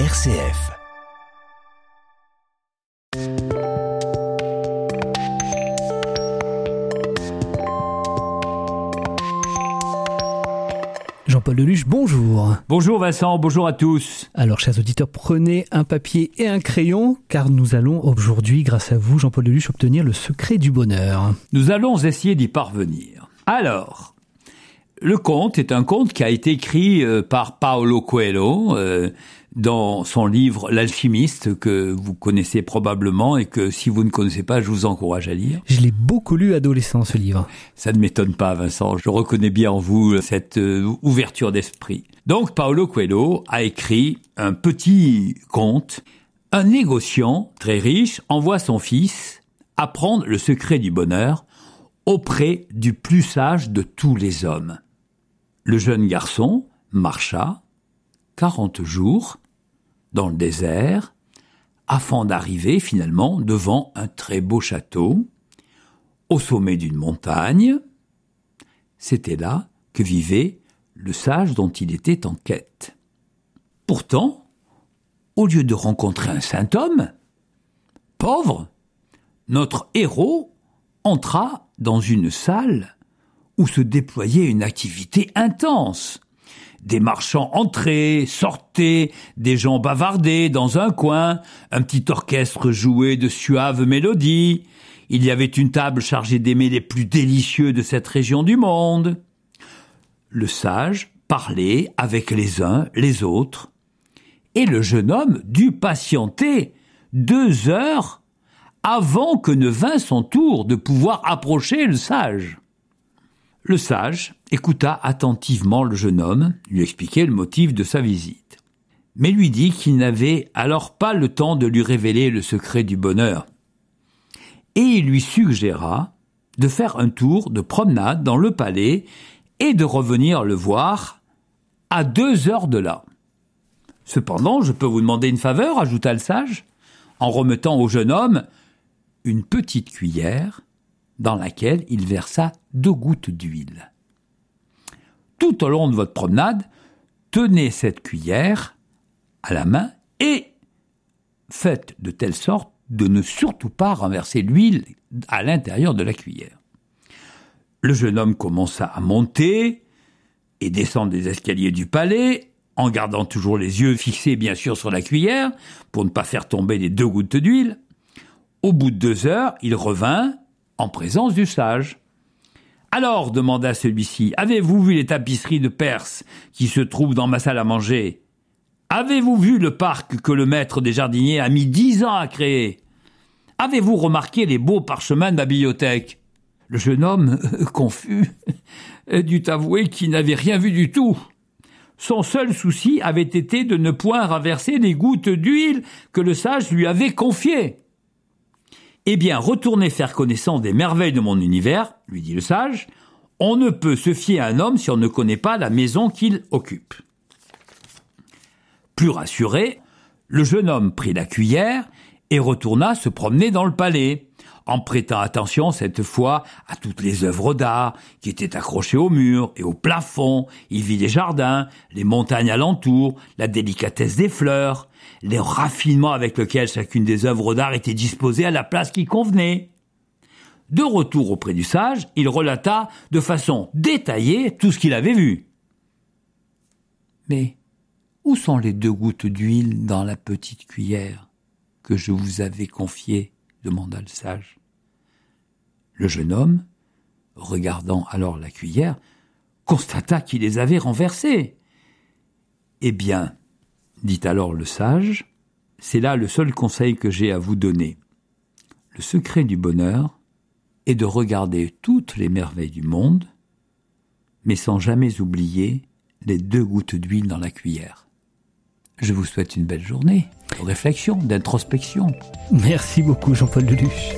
RCF. Jean-Paul Deluche, bonjour. Bonjour Vincent, bonjour à tous. Alors, chers auditeurs, prenez un papier et un crayon, car nous allons aujourd'hui, grâce à vous, Jean-Paul Deluche, obtenir le secret du bonheur. Nous allons essayer d'y parvenir. Alors, le conte est un conte qui a été écrit euh, par Paolo Coelho euh, dans son livre L'alchimiste que vous connaissez probablement et que si vous ne connaissez pas, je vous encourage à lire. Je l'ai beaucoup lu adolescent, ce livre. Ça ne m'étonne pas, Vincent. Je reconnais bien en vous cette euh, ouverture d'esprit. Donc, Paolo Coelho a écrit un petit conte. Un négociant très riche envoie son fils apprendre le secret du bonheur auprès du plus sage de tous les hommes. Le jeune garçon marcha quarante jours dans le désert afin d'arriver finalement devant un très beau château au sommet d'une montagne. C'était là que vivait le sage dont il était en quête. Pourtant, au lieu de rencontrer un saint homme, pauvre, notre héros entra dans une salle où se déployait une activité intense. Des marchands entraient, sortaient, des gens bavardaient dans un coin, un petit orchestre jouait de suaves mélodies, il y avait une table chargée d'aimer les plus délicieux de cette région du monde. Le sage parlait avec les uns, les autres, et le jeune homme dut patienter deux heures avant que ne vînt son tour de pouvoir approcher le sage. Le sage écouta attentivement le jeune homme, lui expliquait le motif de sa visite, mais lui dit qu'il n'avait alors pas le temps de lui révéler le secret du bonheur. Et il lui suggéra de faire un tour de promenade dans le palais et de revenir le voir à deux heures de là. Cependant, je peux vous demander une faveur, ajouta le sage, en remettant au jeune homme une petite cuillère dans laquelle il versa deux gouttes d'huile. Tout au long de votre promenade, tenez cette cuillère à la main et faites de telle sorte de ne surtout pas renverser l'huile à l'intérieur de la cuillère. Le jeune homme commença à monter et descendre des escaliers du palais, en gardant toujours les yeux fixés bien sûr sur la cuillère, pour ne pas faire tomber les deux gouttes d'huile. Au bout de deux heures, il revint en présence du sage. Alors, demanda celui-ci, avez-vous vu les tapisseries de Perse qui se trouvent dans ma salle à manger? Avez-vous vu le parc que le maître des jardiniers a mis dix ans à créer? Avez-vous remarqué les beaux parchemins de ma bibliothèque? Le jeune homme, confus, dut avouer qu'il n'avait rien vu du tout. Son seul souci avait été de ne point renverser les gouttes d'huile que le sage lui avait confiées. Eh bien, retournez faire connaissance des merveilles de mon univers, lui dit le sage. On ne peut se fier à un homme si on ne connaît pas la maison qu'il occupe. Plus rassuré, le jeune homme prit la cuillère et retourna se promener dans le palais, en prêtant attention cette fois à toutes les œuvres d'art qui étaient accrochées au mur et au plafond. Il vit les jardins, les montagnes alentour, la délicatesse des fleurs, les raffinements avec lesquels chacune des œuvres d'art était disposée à la place qui convenait. De retour auprès du sage, il relata de façon détaillée tout ce qu'il avait vu. Mais où sont les deux gouttes d'huile dans la petite cuillère que je vous avais confiée? Demanda le sage. Le jeune homme, regardant alors la cuillère, constata qu'il les avait renversées. Eh bien, dit alors le sage, c'est là le seul conseil que j'ai à vous donner. Le secret du bonheur est de regarder toutes les merveilles du monde, mais sans jamais oublier les deux gouttes d'huile dans la cuillère. Je vous souhaite une belle journée de réflexion, d'introspection. Merci beaucoup, Jean-Paul Deluche.